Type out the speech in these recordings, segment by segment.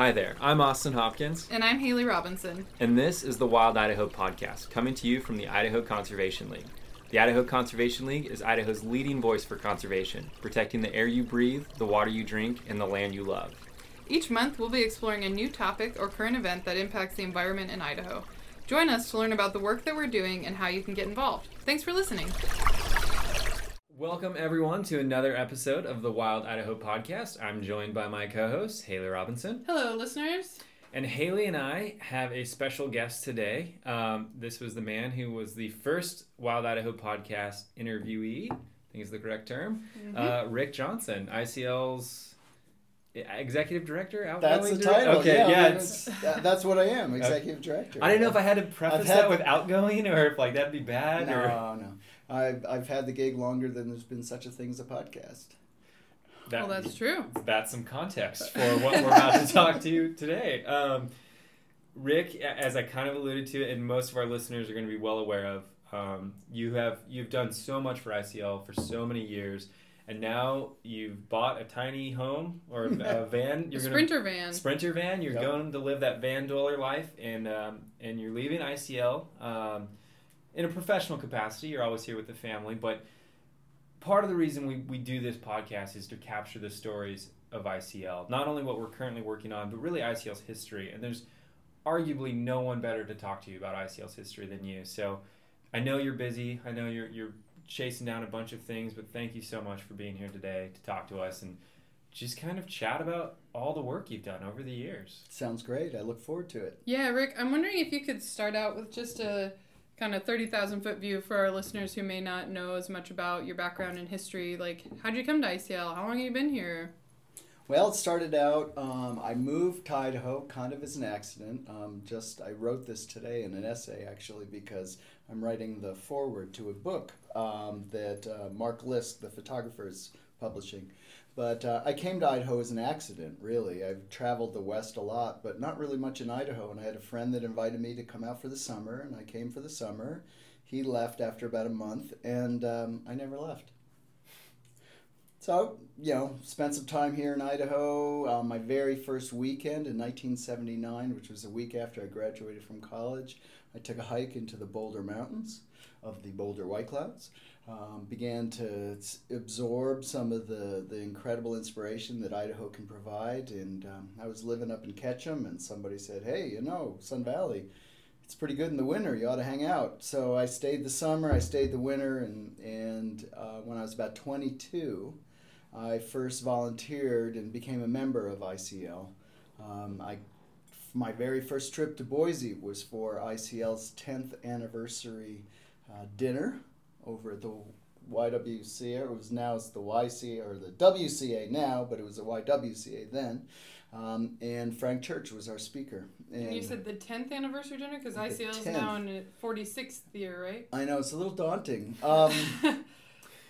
Hi there, I'm Austin Hopkins, And I'm Haley Robinson. and this is the Wild Idaho Podcast, coming to you from the Idaho Conservation League. The Idaho Conservation League is Idaho's leading voice for conservation, protecting the air you breathe, the water you drink, and the land you love. Each month, we'll be exploring a new topic or current event that impacts the environment in Idaho. Join us to learn about the work that we're doing and how you can get involved. Thanks for listening. Welcome, everyone, to another episode of the Wild Idaho Podcast. I'm joined by my co host, Haley Robinson. Hello, listeners. And Haley and I have a special guest today. Um, this was the man who was the first Wild Idaho podcast interviewee, I think is the correct term, uh, Rick Johnson, ICL's executive director. That's the director? title. Okay, yeah, yeah. I mean, it's, it's- that's what I am, executive director. I didn't know if I had to preface had that the- with outgoing or if like that'd be bad. or... No, no. I've, I've had the gig longer than there's been such a thing as a podcast. That, Well, that's true. that's some context for what we're about to talk to you today. Um, Rick, as I kind of alluded to, and most of our listeners are going to be well aware of, um, you have you've done so much for ICL for so many years, and now you've bought a tiny home or a van. You're gonna, sprinter van. Sprinter van. You're Yep. going to live that van dweller life, and um, and you're leaving ICL um, in a professional capacity. You're always here with the family, but part of the reason we, we do this podcast is to capture the stories of ICL, not only what we're currently working on, but really ICL's history. And there's arguably no one better to talk to you about ICL's history than you. So I know you're busy. I know you're you're chasing down a bunch of things, but thank you so much for being here today to talk to us and just kind of chat about all the work you've done over the years. Sounds great. I look forward to it. Yeah, Rick, I'm wondering if you could start out with just a kind of 30,000 foot view for our listeners who may not know as much about your background and history. Like, how'd you come to ICL? How long have you been here? Well, it started out, um, I moved to Idaho kind of as an accident. Um, just, I wrote this today in an essay actually because I'm writing the foreword to a book um, that uh, Mark Lisk, the photographer, is publishing. But uh, I came to Idaho as an accident, really. I've traveled the West a lot, but not really much in Idaho. And I had a friend that invited me to come out for the summer, and I came for the summer. He left after about a month, and um, I never left. So, you know, spent some time here in Idaho. Uh, my very first weekend in 1979, which was a week after I graduated from college, I took a hike into the Boulder Mountains of the Boulder White Clouds. Um, began to absorb some of the, the incredible inspiration that Idaho can provide. And um, I was living up in Ketchum, and somebody said, Hey, you know, Sun Valley, it's pretty good in the winter. You ought to hang out. So I stayed the summer, I stayed the winter, and, and uh, when I was about 22, I first volunteered and became a member of ICL. Um, I, my very first trip to Boise was for ICL's 10th anniversary uh, dinner over at the YWCA. It was now it's the YCA or the WCA now, but it was the YWCA then. Um, and Frank Church was our speaker. And you said the 10th anniversary dinner? Because ICL is now in its 46th year, right? I know it's a little daunting. Um,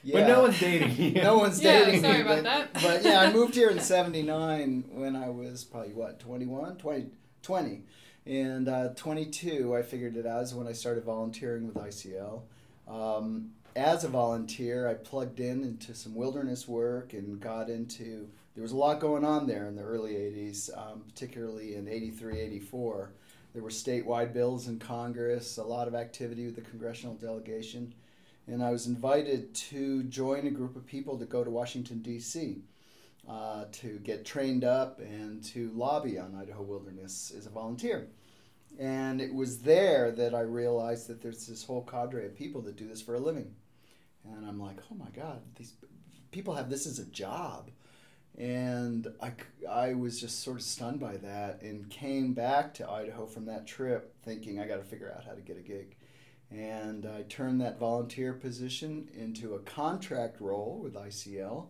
yeah. But no one's dating you. No one's Yeah, dating sorry me, about but, that. but yeah, I moved here in 79 when I was probably what, 21, 20, 20. And uh, 22, I figured it out is when I started volunteering with ICL. Um, as a volunteer, I plugged in into some wilderness work and got into, there was a lot going on there in the early 80s, um, particularly in 83, 84. There were statewide bills in Congress, a lot of activity with the congressional delegation and I was invited to join a group of people to go to Washington, D.C. Uh, to get trained up and to lobby on Idaho Wilderness as a volunteer. And it was there that I realized that there's this whole cadre of people that do this for a living. And I'm like, oh my God, these people have this as a job. And I, I was just sort of stunned by that and came back to Idaho from that trip thinking I got to figure out how to get a gig and I turned that volunteer position into a contract role with ICL.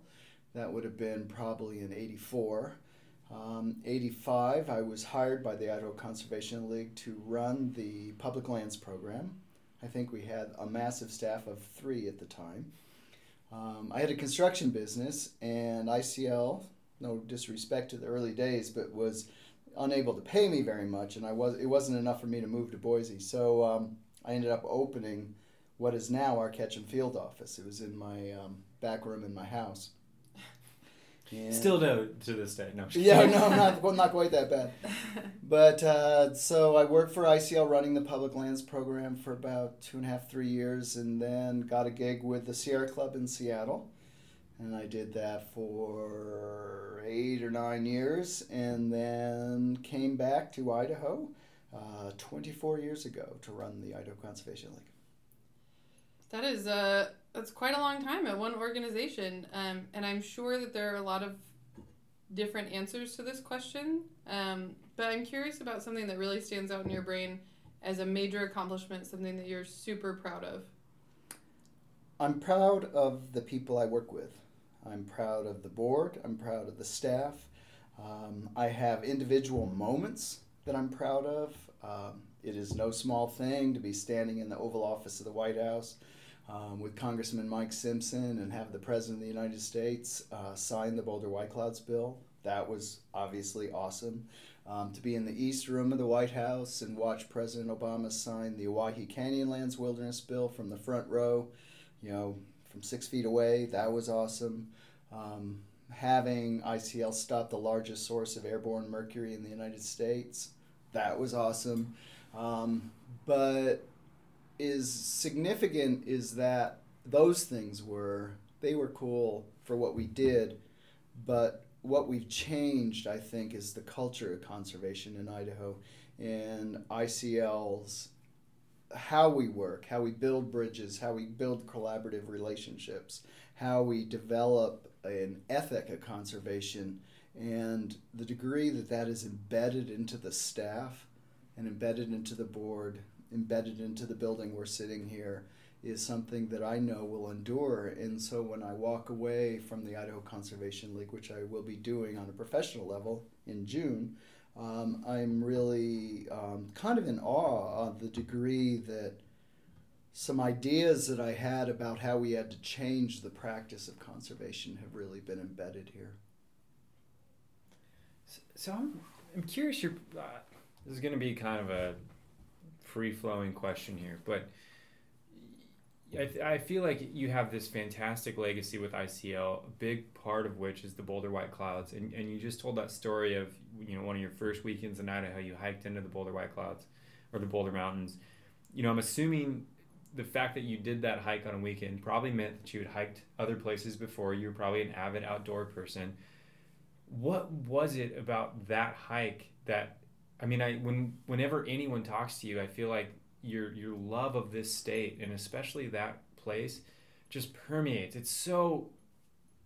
That would have been probably in 84. Um, 85, I was hired by the Idaho Conservation League to run the public lands program. I think we had a massive staff of three at the time. Um, I had a construction business, and ICL, no disrespect to the early days, but was unable to pay me very much, and I was it wasn't enough for me to move to Boise. So um, I ended up opening what is now our Ketchum field office. It was in my um, back room in my house. And Still to to this day. No. I'm yeah, no, not well, not quite that bad. But uh, so I worked for ICL running the public lands program for about two and a half, three years, and then got a gig with the Sierra Club in Seattle. And I did that for eight or nine years, and then came back to Idaho uh, 24 years ago to run the Idaho Conservation League. That is uh that's quite a long time at one organization, um, and I'm sure that there are a lot of different answers to this question. Um, but I'm curious about something that really stands out in your brain as a major accomplishment, something that you're super proud of. I'm proud of the people I work with. I'm proud of the board. I'm proud of the staff. Um, I have individual moments that I'm proud of. Um, it is no small thing to be standing in the Oval Office of the White House um, with Congressman Mike Simpson and have the President of the United States uh, sign the Boulder White Clouds bill. That was obviously awesome. Um, to be in the East Room of the White House and watch President Obama sign the Owyhee Canyonlands Wilderness Bill from the front row, you know, from six feet away, that was awesome. Um, having ICL stop the largest source of airborne mercury in the United States, that was awesome. Um, but is significant is that those things were they were cool for what we did, but what we've changed, I think, is the culture of conservation in Idaho and ICL's how we work, how we build bridges, how we build collaborative relationships, how we develop an ethic of conservation, and the degree that that is embedded into the staff and embedded into the board, embedded into the building we're sitting here, is something that I know will endure. And so when I walk away from the Idaho Conservation League, which I will be doing on a professional level in June, um, I'm really um, kind of in awe of the degree that some ideas that I had about how we had to change the practice of conservation have really been embedded here. So I'm I'm curious. Your uh, this is going to be kind of a free flowing question here, but I, I feel like you have this fantastic legacy with ICL. A big part of which is the Boulder White Clouds, and and you just told that story of you know one of your first weekends in Idaho. You hiked into the Boulder White Clouds, or the Boulder Mountains. You know, I'm assuming the fact that you did that hike on a weekend probably meant that you had hiked other places before. You were probably an avid outdoor person. What was it about that hike that I mean, I when whenever anyone talks to you, I feel like your your love of this state and especially that place just permeates. It's so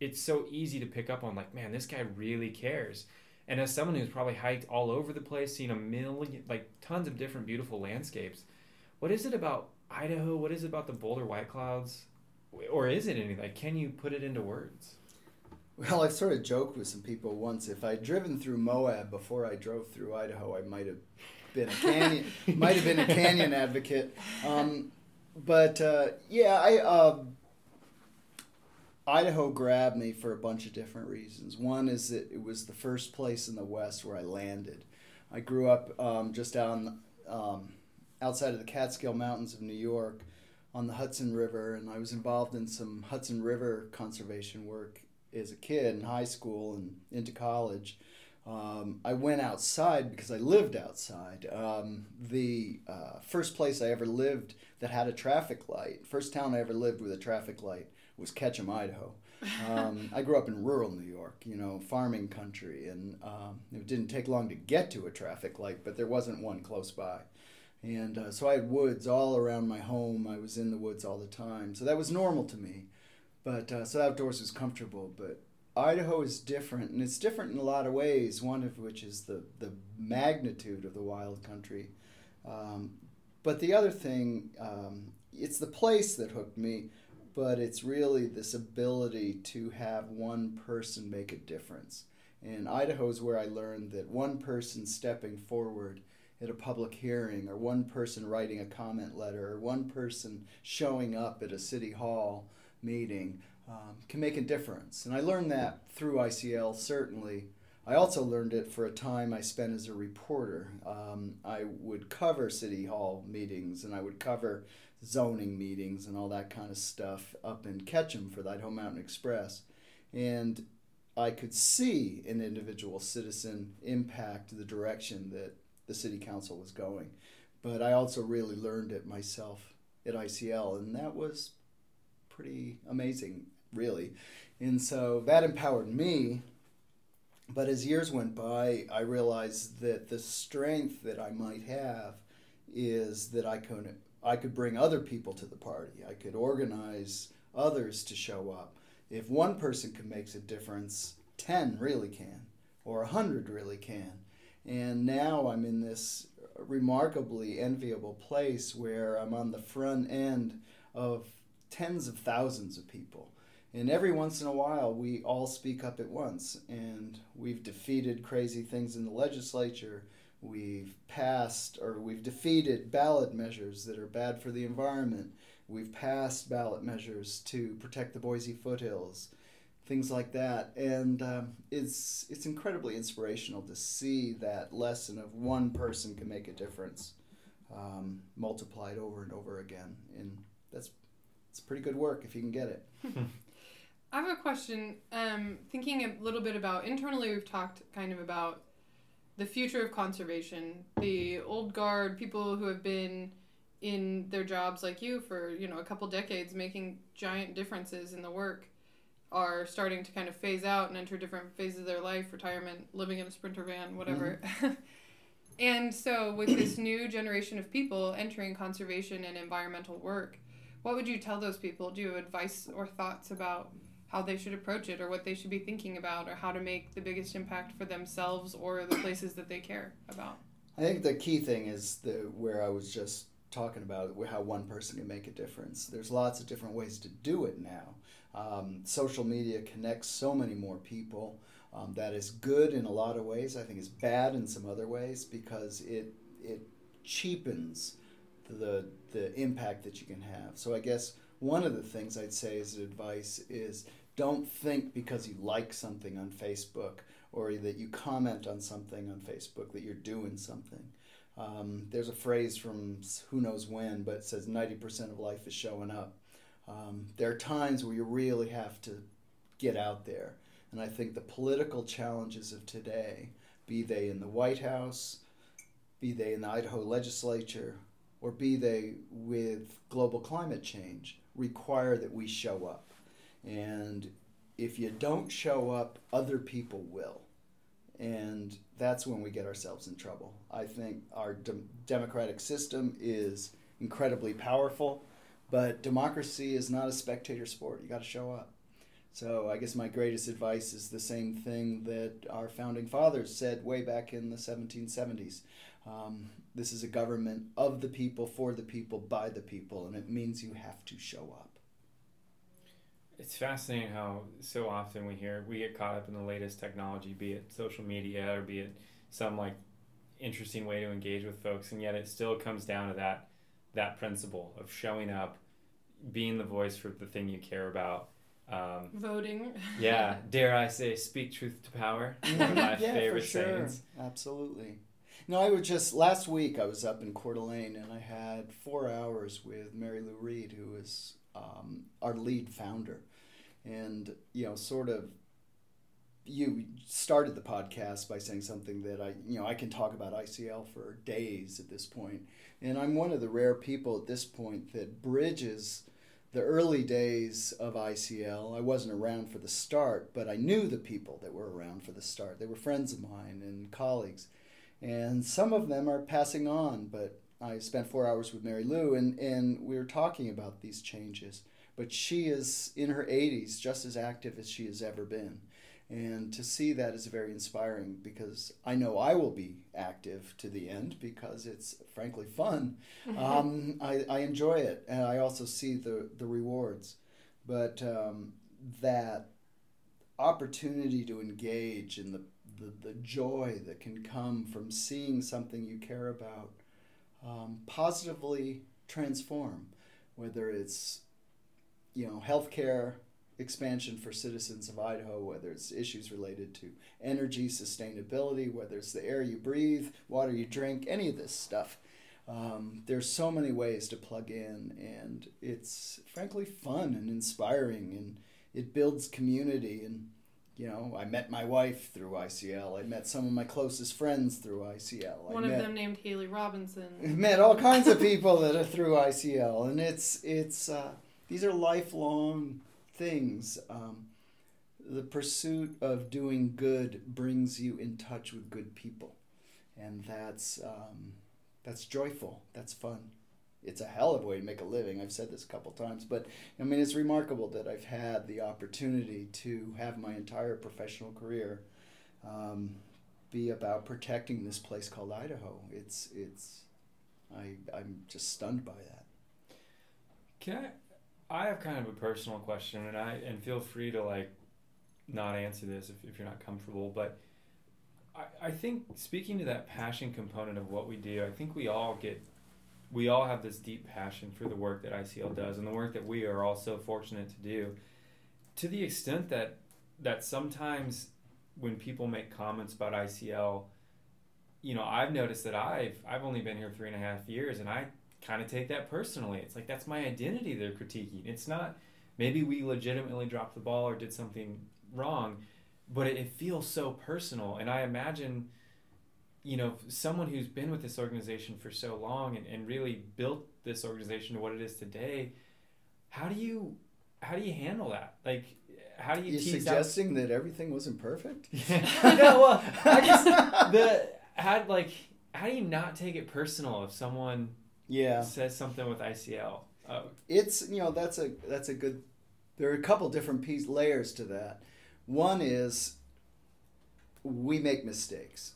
it's so easy to pick up on like, man, this guy really cares. And as someone who's probably hiked all over the place, seen a million like tons of different beautiful landscapes, what is it about Idaho? What is it about the Boulder White Clouds? Or is it anything? Like, can you put it into words? Well, I've sort of joked with some people once. If I'd driven through Moab before I drove through Idaho, I might have been a canyon, might have been a canyon advocate. Um, but uh, yeah, I uh, Idaho grabbed me for a bunch of different reasons. One is that it was the first place in the West where I landed. I grew up um, just down um, outside of the Catskill Mountains of New York on the Hudson River, and I was involved in some Hudson River conservation work as a kid in high school and into college. Um, I went outside because I lived outside. Um, the uh, first place I ever lived that had a traffic light, first town I ever lived with a traffic light was Ketchum, Idaho. Um, I grew up in rural New York, you know, farming country, and um, it didn't take long to get to a traffic light, but there wasn't one close by. And uh, so I had woods all around my home. I was in the woods all the time. So that was normal to me. But uh, so outdoors was comfortable. But Idaho is different, and it's different in a lot of ways. One of which is the the magnitude of the wild country. Um, but the other thing, um, it's the place that hooked me. But it's really this ability to have one person make a difference. And Idaho is where I learned that one person stepping forward at a public hearing, or one person writing a comment letter, or one person showing up at a city hall meeting um, can make a difference. And I learned that through ICL, certainly. I also learned it for a time I spent as a reporter. Um, I would cover city hall meetings and I would cover zoning meetings and all that kind of stuff up in Ketchum for the Idaho Mountain Express. And I could see an individual citizen impact the direction that the city council was going. But I also really learned it myself at ICL, and that was pretty amazing, really. And so that empowered me. But as years went by, I realized that the strength that I might have is that I could I could bring other people to the party. I could organize others to show up. If one person can make a difference, 10 really can, or 100 really can. And now I'm in this remarkably enviable place where I'm on the front end of tens of thousands of people. And every once in a while, we all speak up at once. And we've defeated crazy things in the legislature. We've passed or we've defeated ballot measures that are bad for the environment. We've passed ballot measures to protect the Boise foothills, things like that. And um, it's, it's incredibly inspirational to see that lesson of one person can make a difference um, multiplied over and over again. And that's it's pretty good work if you can get it. I have a question. Um, thinking a little bit about internally, we've talked kind of about the future of conservation. The old guard, people who have been in their jobs like you for you know a couple decades, making giant differences in the work, are starting to kind of phase out and enter different phases of their life, retirement, living in a sprinter van, whatever. Mm-hmm. and so, with this new generation of people entering conservation and environmental work, what would you tell those people? Do you have advice or thoughts about how they should approach it or what they should be thinking about or how to make the biggest impact for themselves or the places that they care about? I think the key thing is the where I was just talking about how one person can make a difference. There's lots of different ways to do it now. Um, social media connects so many more people. Um, that is good in a lot of ways. I think it's bad in some other ways because it it cheapens the the impact that you can have. So I guess one of the things I'd say as advice is don't think because you like something on Facebook or that you comment on something on Facebook that you're doing something. Um, there's a phrase from who knows when, but it says 90% of life is showing up. Um, there are times where you really have to get out there. And I think the political challenges of today, be they in the White House, be they in the Idaho legislature, or be they with global climate change, require that we show up. And if you don't show up, other people will. And that's when we get ourselves in trouble. I think our de- democratic system is incredibly powerful, but democracy is not a spectator sport. You got to show up. So I guess my greatest advice is the same thing that our founding fathers said way back in the 1770s. Um, this is a government of the people, for the people, by the people, and it means you have to show up. It's fascinating how so often we hear we get caught up in the latest technology, be it social media or be it some like interesting way to engage with folks, and yet it still comes down to that that principle of showing up, being the voice for the thing you care about. Um, Voting. yeah, dare I say, speak truth to power. One of my yeah, favorite for sure. sayings. Absolutely. No, I was just last week. I was up in Coeur d'Alene and I had four hours with Mary Lou Reed, who is um, our lead founder. And, you know, sort of, you started the podcast by saying something that I, you know, I can talk about ICL for days at this point. And I'm one of the rare people at this point that bridges the early days of ICL. I wasn't around for the start, but I knew the people that were around for the start. They were friends of mine and colleagues. And some of them are passing on, but I spent four hours with Mary Lou, and, and we were talking about these changes. But she is in her 80s, just as active as she has ever been. And to see that is very inspiring because I know I will be active to the end because it's frankly fun. um, I, I enjoy it, and I also see the, the rewards. But um, that opportunity to engage in the, the, the joy that can come from seeing something you care about um, positively transform, whether it's you know healthcare expansion for citizens of Idaho, whether it's issues related to energy sustainability, whether it's the air you breathe, water you drink, any of this stuff. Um, there's so many ways to plug in, and it's frankly fun and inspiring, and it builds community. And you know, I met my wife through ICL. I met some of my closest friends through ICL. One I of met, them named Haley Robinson. met all kinds of people that are through ICL, and it's it's uh, these are lifelong things. Um, the pursuit of doing good brings you in touch with good people, and that's um, that's joyful. That's fun. It's a hell of a way to make a living. I've said this a couple times, but I mean it's remarkable that I've had the opportunity to have my entire professional career um, be about protecting this place called Idaho. It's it's I I'm just stunned by that. Can I? I have kind of a personal question, and I and feel free to like not answer this if, if you're not comfortable. But I, I think speaking to that passion component of what we do, I think we all get we all have this deep passion for the work that ICL does and the work that we are all so fortunate to do. To the extent that that sometimes when people make comments about ICL, you know, I've noticed that I've I've only been here three and a half years, and I kind of take that personally. It's like that's my identity they're critiquing. It's not maybe we legitimately dropped the ball or did something wrong, but it, it feels so personal. And I imagine, you know, someone who's been with this organization for so long and, and really built this organization to what it is today, how do you how do you handle that? Like how do you You're suggesting that everything wasn't perfect? Yeah. no, well, I guess the how like how do you not take it personal if someone Yeah. says something with ICL? Uh, it's you know that's a that's a good there are a couple different piece layers to that one is we make mistakes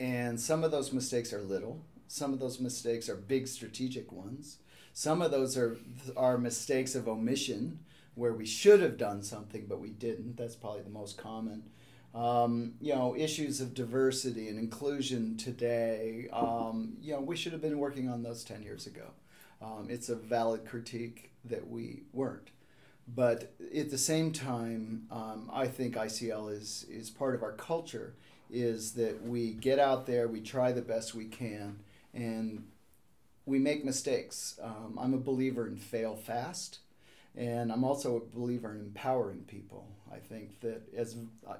and some of those mistakes are little. Some of those mistakes are big strategic ones. Some of those are are mistakes of omission where we should have done something but we didn't. That's probably the most common. Um, you know issues of diversity and inclusion today um, you know we should have been working on those 10 years ago. Um, it's a valid critique that we weren't. But at the same time, um, I think ICL is, is part of our culture is that we get out there, we try the best we can, and we make mistakes. Um, I'm a believer in fail fast, and I'm also a believer in empowering people. I think that as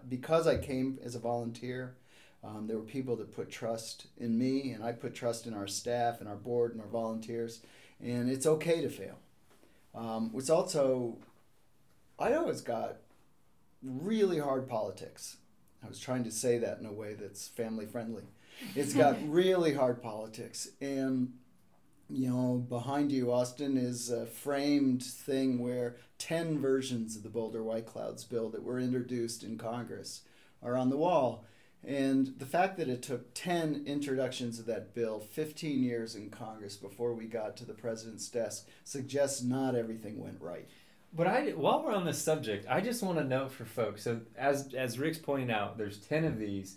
because I came as a volunteer, um, there were people that put trust in me, and I put trust in our staff and our board and our volunteers and it's okay to fail. Um, it's also, Idaho's got really hard politics. I was trying to say that in a way that's family friendly. It's got really hard politics, and you know, behind you, Austin, is a framed thing where ten versions of the Boulder White Clouds bill that were introduced in Congress are on the wall. And the fact that it took 10 introductions of that bill, 15 years in Congress before we got to the president's desk, suggests not everything went right. But I, while we're on this subject, I just want to note for folks. So, as as Rick's pointing out, there's ten of these.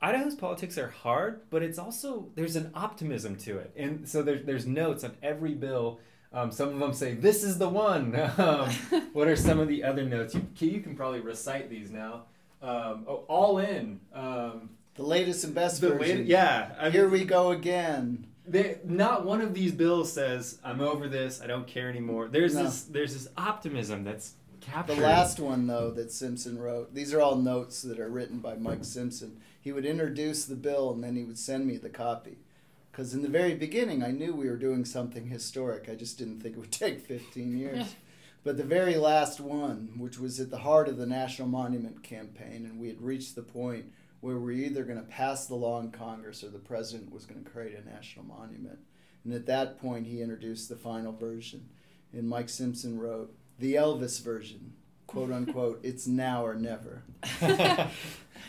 Idaho's politics are hard, but it's also there's an optimism to it, and so there's there's notes on every bill. Um, some of them say this is the one. Um, what are some of the other notes? You you can probably recite these now. Um, oh, all in. Um, The latest and best version. late- yeah. I Here mean, we go again. They, not one of these bills says I'm over this. I don't care anymore. There's No. this there's this optimism that's captured. The last one, though, that Simpson wrote, these are all notes that are written by Mike Simpson. He would introduce the bill and then he would send me the copy. Because in the very beginning, I knew we were doing something historic. I just didn't think it would take 15 years. But the very last one, which was at the heart of the National Monument campaign, and we had reached the point where we were either going to pass the law in Congress or the president was going to create a national monument. And at that point, he introduced the final version. And Mike Simpson wrote, the Elvis version, quote unquote, it's now or never.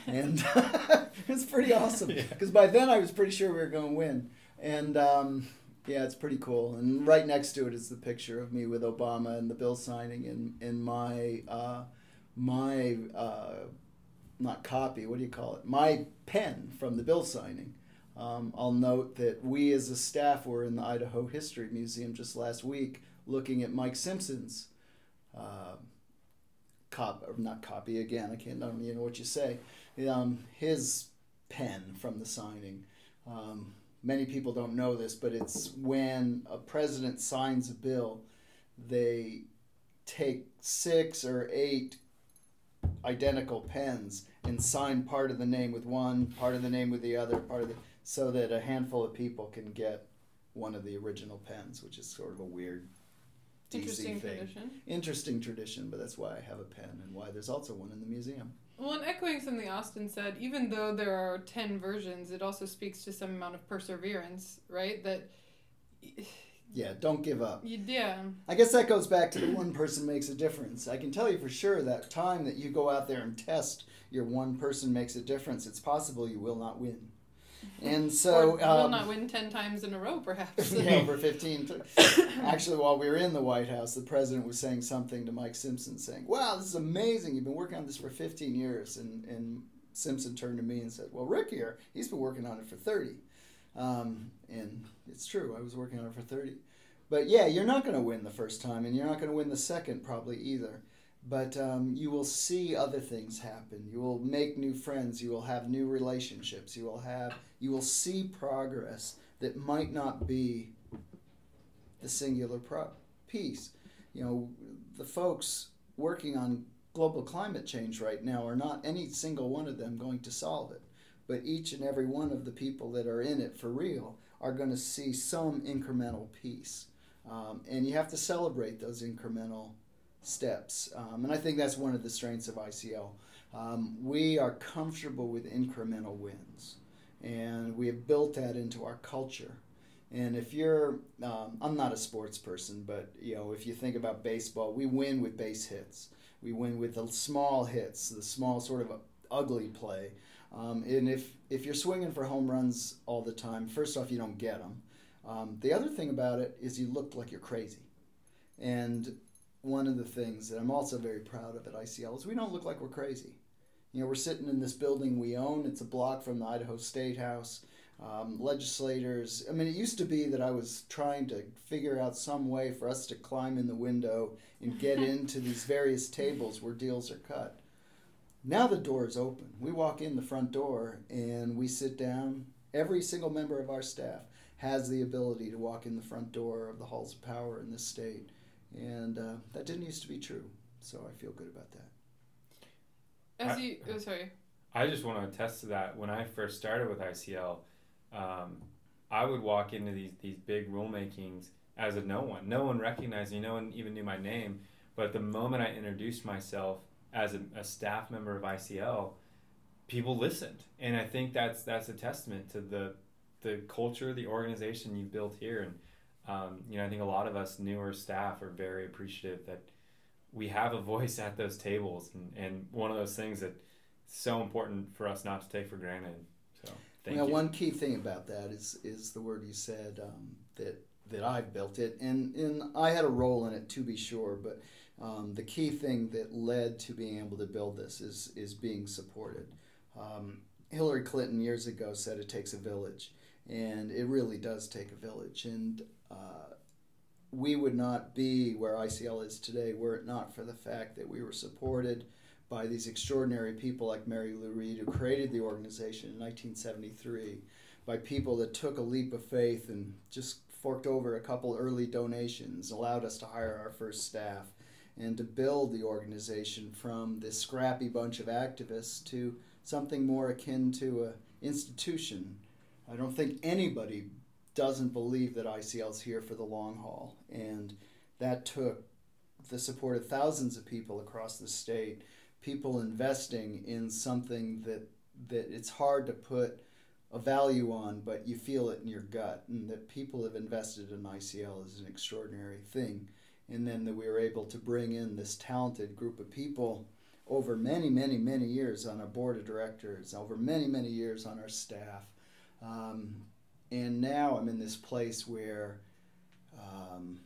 And it's pretty awesome. Yeah. Because by then I was pretty sure we were going to win. And um, yeah, it's pretty cool. And right next to it is the picture of me with Obama and the bill signing and, and my, uh, my uh, not copy, what do you call it? My pen from the bill signing. Um, I'll note that we as a staff were in the Idaho History Museum just last week looking at Mike Simpson's uh, cop or not copy again. I can't I don't even know what you say. Um, his pen from the signing. Um, many people don't know this, but it's when a president signs a bill, they take six or eight identical pens and sign part of the name with one, part of the name with the other, part of the so that a handful of people can get one of the original pens, which is sort of a weird DC Interesting thing. tradition. Interesting tradition, but that's why I have a pen and why there's also one in the museum. Well, and echoing something Austin said, even though there are 10 versions, it also speaks to some amount of perseverance, right? That, Yeah, don't give up. you, yeah. I guess that goes back to the one person makes a difference. I can tell you for sure that time that you go out there and test your one person makes a difference, it's possible you will not win. And so, or will um, not win 10 times in a row, perhaps. yeah, for 15. t- Actually, while we were in the White House, the president was saying something to Mike Simpson, saying, Wow, this is amazing. You've been working on this for 15 years. And, and Simpson turned to me and said, Well, Rick here, he's been working on it for 30. Um, and it's true, I was working on it for 30. But yeah, you're not going to win the first time, and you're not going to win the second probably either. But um, you will see other things happen. You will make new friends. You will have new relationships. You will have you will see progress that might not be the singular pro- piece. You know, the folks working on global climate change right now are not any single one of them going to solve it, but each and every one of the people that are in it for real are going to see some incremental piece. Um, and you have to celebrate those incremental steps. Um, and I think that's one of the strengths of ICL. Um, we are comfortable with incremental wins, and we have built that into our culture. And if you're, um, I'm not a sports person, but you know, if you think about baseball, we win with base hits. We win with the small hits, the small sort of ugly play. Um, and if if you're swinging for home runs all the time, first off, you don't get them. Um, the other thing about it is you look like you're crazy. And one of the things that I'm also very proud of at ICL is we don't look like we're crazy. You know, we're sitting in this building we own. It's a block from the Idaho State House. Um, legislators. I mean, it used to be that I was trying to figure out some way for us to climb in the window and get into these various tables where deals are cut. Now the door is open. We walk in the front door and we sit down. Every single member of our staff has the ability to walk in the front door of the halls of power in this state. And uh, that didn't used to be true. So I feel good about that. As I- you, oh, sorry. I just want to attest to that. When I first started with ICL, um, I would walk into these these big rulemakings as a no one. No one recognized me. No one even knew my name. But the moment I introduced myself as a, a staff member of ICL, people listened, and I think that's that's a testament to the the culture, the organization you've built here. And um, you know, I think a lot of us newer staff are very appreciative that we have a voice at those tables, and, and one of those things that's so important for us not to take for granted. So thank well, you. one key thing about that is is the word you said um, that that I've built it, and and I had a role in it to be sure, but um, the key thing that led to being able to build this is is being supported. Um, Hillary Clinton years ago said it takes a village, and it really does take a village, and uh, we would not be where ICL is today were it not for the fact that we were supported by these extraordinary people like Mary Lou Reed, who created the organization in 1973, by people that took a leap of faith and just forked over a couple early donations, allowed us to hire our first staff, and to build the organization from this scrappy bunch of activists to something more akin to a institution. I don't think anybody doesn't believe that ICL is here for the long haul, and that took the support of thousands of people across the state people investing in something that that it's hard to put a value on, but you feel it in your gut, and that people have invested in ICL is an extraordinary thing. And then that we were able to bring in this talented group of people over many, many, many years on our board of directors, over many, many years on our staff. Um, and now I'm in this place where, um,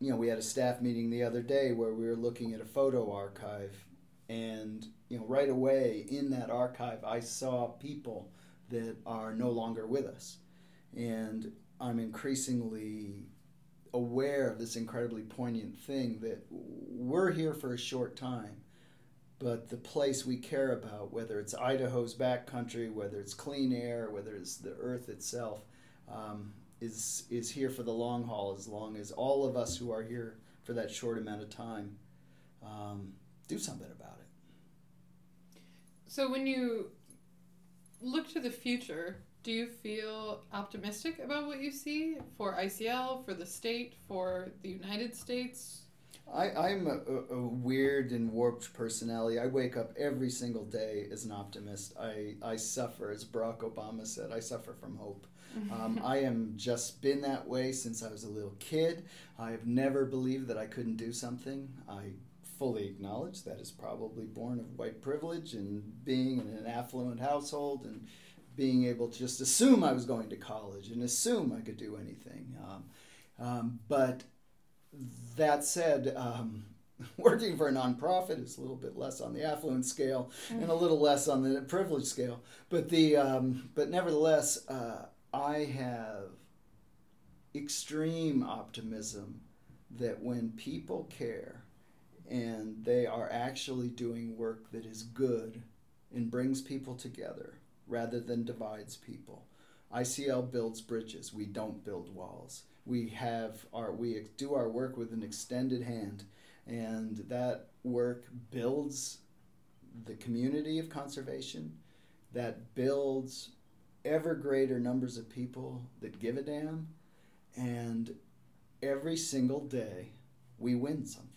you know, we had a staff meeting the other day where we were looking at a photo archive. And you know right away in that archive i saw people that are no longer with us. And i'm increasingly aware of this incredibly poignant thing that we're here for a short time but the place we care about whether it's idaho's backcountry whether it's clean air whether it's the earth itself um, is is here for the long haul as long as all of us who are here for that short amount of time um, do something about it So when you look to the future, do you feel optimistic about what you see for ICL, for the state, for the United States? I, I'm a, a, weird and warped personality. I wake up every single day as an optimist. I, I suffer, as Barack Obama said, I suffer from hope. Um, I am just been that way since I was a little kid. I have never believed that I couldn't do something. I fully acknowledge that is probably born of white privilege and being in an affluent household and being able to just assume I was going to college and assume I could do anything. Um, um, but that said, um, working for a nonprofit is a little bit less on the affluent scale and a little less on the privilege scale. But the um, but nevertheless, uh, I have extreme optimism that when people care and they are actually doing work that is good and brings people together rather than divides people. ICL builds bridges. We don't build walls. We have our we do our work with an extended hand, and that work builds the community of conservation. That builds ever greater numbers of people that give a damn, and every single day we win something.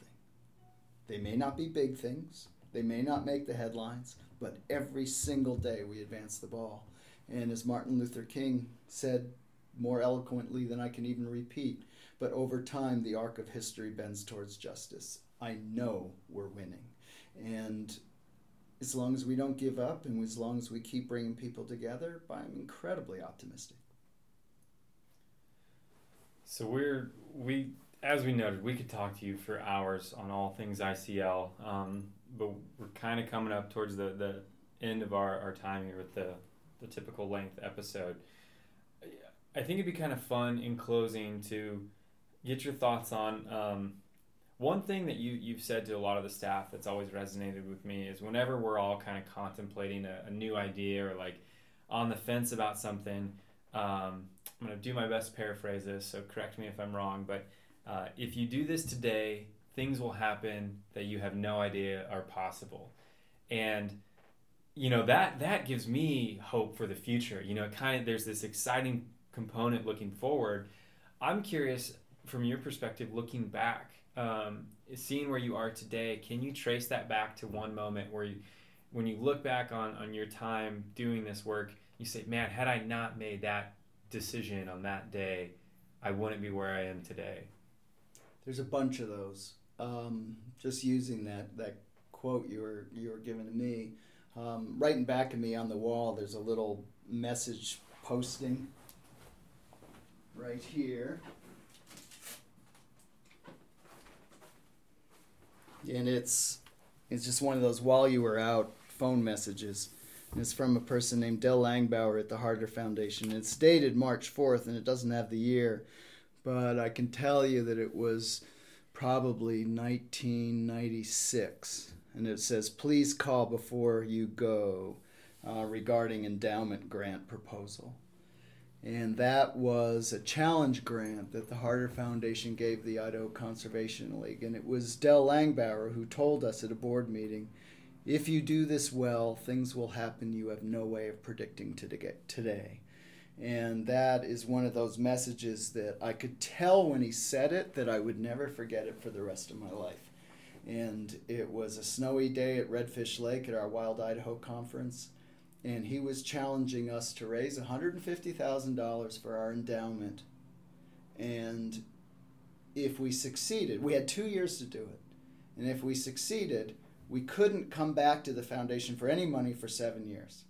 They may not be big things. They may not make the headlines, but every single day we advance the ball. And as Martin Luther King said more eloquently than I can even repeat, but over time the arc of history bends towards justice. I know we're winning. And as long as we don't give up and as long as we keep bringing people together, I'm incredibly optimistic. So we're we as we noted, we could talk to you for hours on all things ICL, um, but we're kind of coming up towards the, the end of our, our time here with the, the typical length episode. I think it'd be kind of fun in closing to get your thoughts on um, one thing that you, you've said to a lot of the staff that's always resonated with me is whenever we're all kind of contemplating a, a new idea or like on the fence about something, um, I'm going to do my best to paraphrase this, so correct me if I'm wrong, but uh, if you do this today, things will happen that you have no idea are possible. And you know that that gives me hope for the future. You know, kind of there's this exciting component looking forward. I'm curious from your perspective, looking back, um, seeing where you are today. Can you trace that back to one moment where you, when you look back on on your time doing this work, you say, "Man, had I not made that decision on that day, I wouldn't be where I am today." There's a bunch of those. Um, just using that that quote you were you were giving to me, um, right in back of me on the wall. There's a little message posting right here, and it's it's just one of those while you were out phone messages. And it's from a person named Del Langbauer at the Harder Foundation. It's dated March 4th, and it doesn't have the year but I can tell you that it was probably 1996. And it says, please call before you go uh, regarding endowment grant proposal. And that was a challenge grant that the Harder Foundation gave the Idaho Conservation League. And it was Del Langbauer who told us at a board meeting if you do this well, things will happen you have no way of predicting today. And that is one of those messages that I could tell when he said it that I would never forget it for the rest of my life. And it was a snowy day at Redfish Lake at our Wild Idaho conference. And he was challenging us to raise $150,000 for our endowment. And if we succeeded, we had two years to do it. And if we succeeded, we couldn't come back to the foundation for any money for seven years.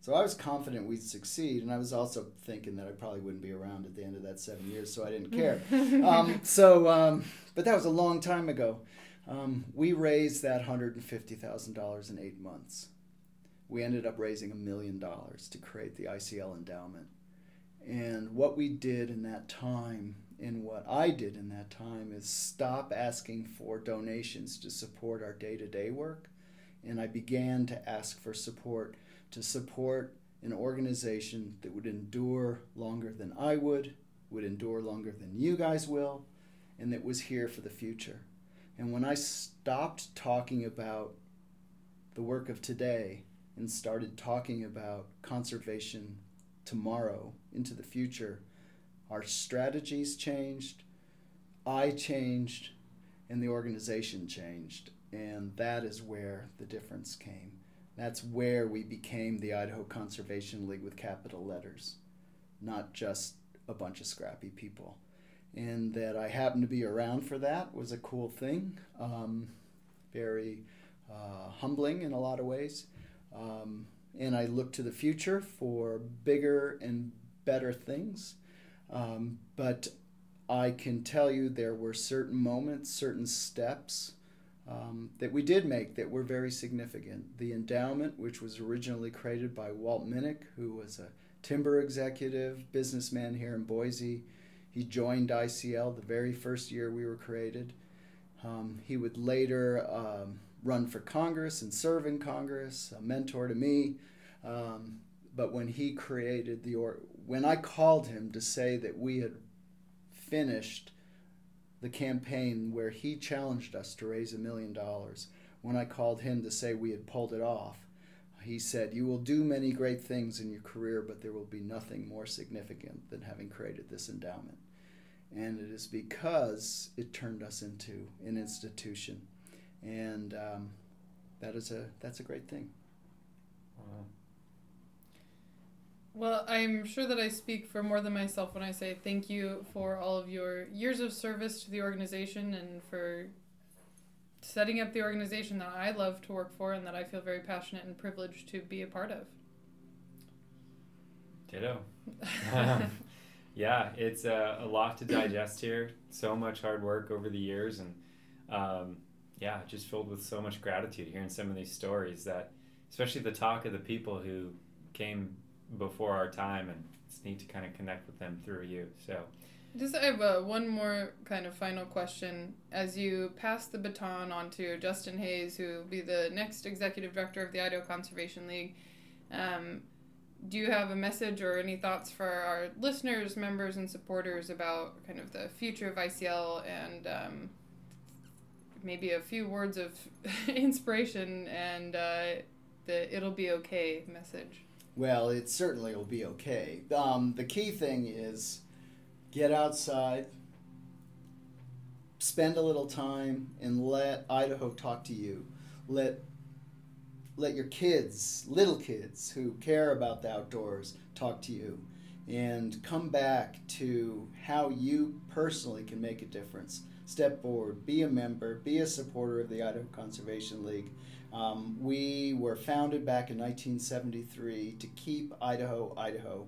So I was confident we'd succeed, and I was also thinking that I probably wouldn't be around at the end of that seven years, so I didn't care. um, so, um, but that was a long time ago. Um, we raised that hundred and fifty thousand dollars in eight months. We ended up raising a million dollars to create the ICL endowment, and what we did in that time, and what I did in that time, is stop asking for donations to support our day-to-day work, and I began to ask for support to support an organization that would endure longer than I would, would endure longer than you guys will, and that was here for the future. And when I stopped talking about the work of today and started talking about conservation tomorrow into the future, our strategies changed, I changed, and the organization changed. And that is where the difference came. That's where we became the Idaho Conservation League with capital letters, not just a bunch of scrappy people. And that I happened to be around for that was a cool thing. Um, very uh, humbling in a lot of ways. Um, and I look to the future for bigger and better things. Um, but I can tell you there were certain moments, certain steps um, that we did make that were very significant. The endowment, which was originally created by Walt Minnick, who was a timber executive, businessman here in Boise. He joined ICL the very first year we were created. Um, he would later um, run for Congress and serve in Congress, a mentor to me. Um, but when he created the or when I called him to say that we had finished the campaign where he challenged us to raise a million dollars, when I called him to say we had pulled it off, he said, You will do many great things in your career, but there will be nothing more significant than having created this endowment. And it is because it turned us into an institution and um, that is a that's a great thing. Wow. Well, I'm sure that I speak for more than myself when I say thank you for all of your years of service to the organization and for setting up the organization that I love to work for and that I feel very passionate and privileged to be a part of. Ditto. yeah, it's uh, a lot to digest here. So much hard work over the years, and um, yeah, just filled with so much gratitude hearing some of these stories that, especially the talk of the people who came before our time, and it's neat to kind of connect with them through you. So, just I have uh, one more kind of final question. As you pass the baton on to Justin Hayes, who will be the next executive director of the Idaho Conservation League, um, do you have a message or any thoughts for our listeners, members, and supporters about kind of the future of ICL and um, maybe a few words of inspiration and uh, the "it'll be okay" message? Well, it certainly will be okay. Um, the key thing is get outside, spend a little time, and let Idaho talk to you. Let let your kids, little kids who care about the outdoors, talk to you and come back to how you personally can make a difference step forward, be a member, be a supporter of the Idaho Conservation League. Um, we were founded back in 1973 to keep Idaho, Idaho.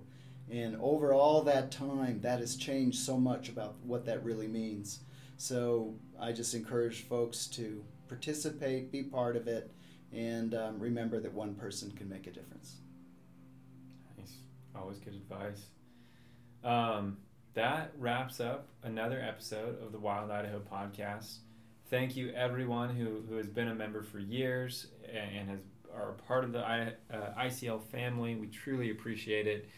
And over all that time, that has changed so much about what that really means. So I just encourage folks to participate, be part of it, and um, remember that one person can make a difference. Nice. Always good advice. Um, that wraps up another episode of the Wild Idaho podcast. Thank you, everyone who, who has been a member for years and has are part of the I, uh, ICL family. We truly appreciate it.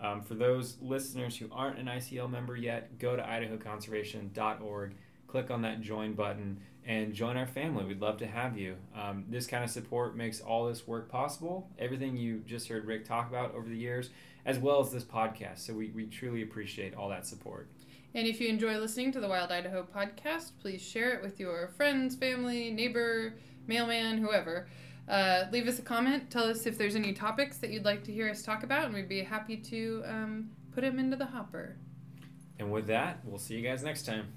Um, for those listeners who aren't an ICL member yet, go to idahoconservation.org, click on that join button, and join our family. We'd love to have you. Um, this kind of support makes all this work possible. Everything you just heard Rick talk about over the years as well as this podcast. So we, we truly appreciate all that support. And if you enjoy listening to the Wild Idaho podcast, please share it with your friends, family, neighbor, mailman, whoever. Uh, leave us a comment. Tell us if there's any topics that you'd like to hear us talk about, and we'd be happy to um, put them into the hopper. And with that, we'll see you guys next time.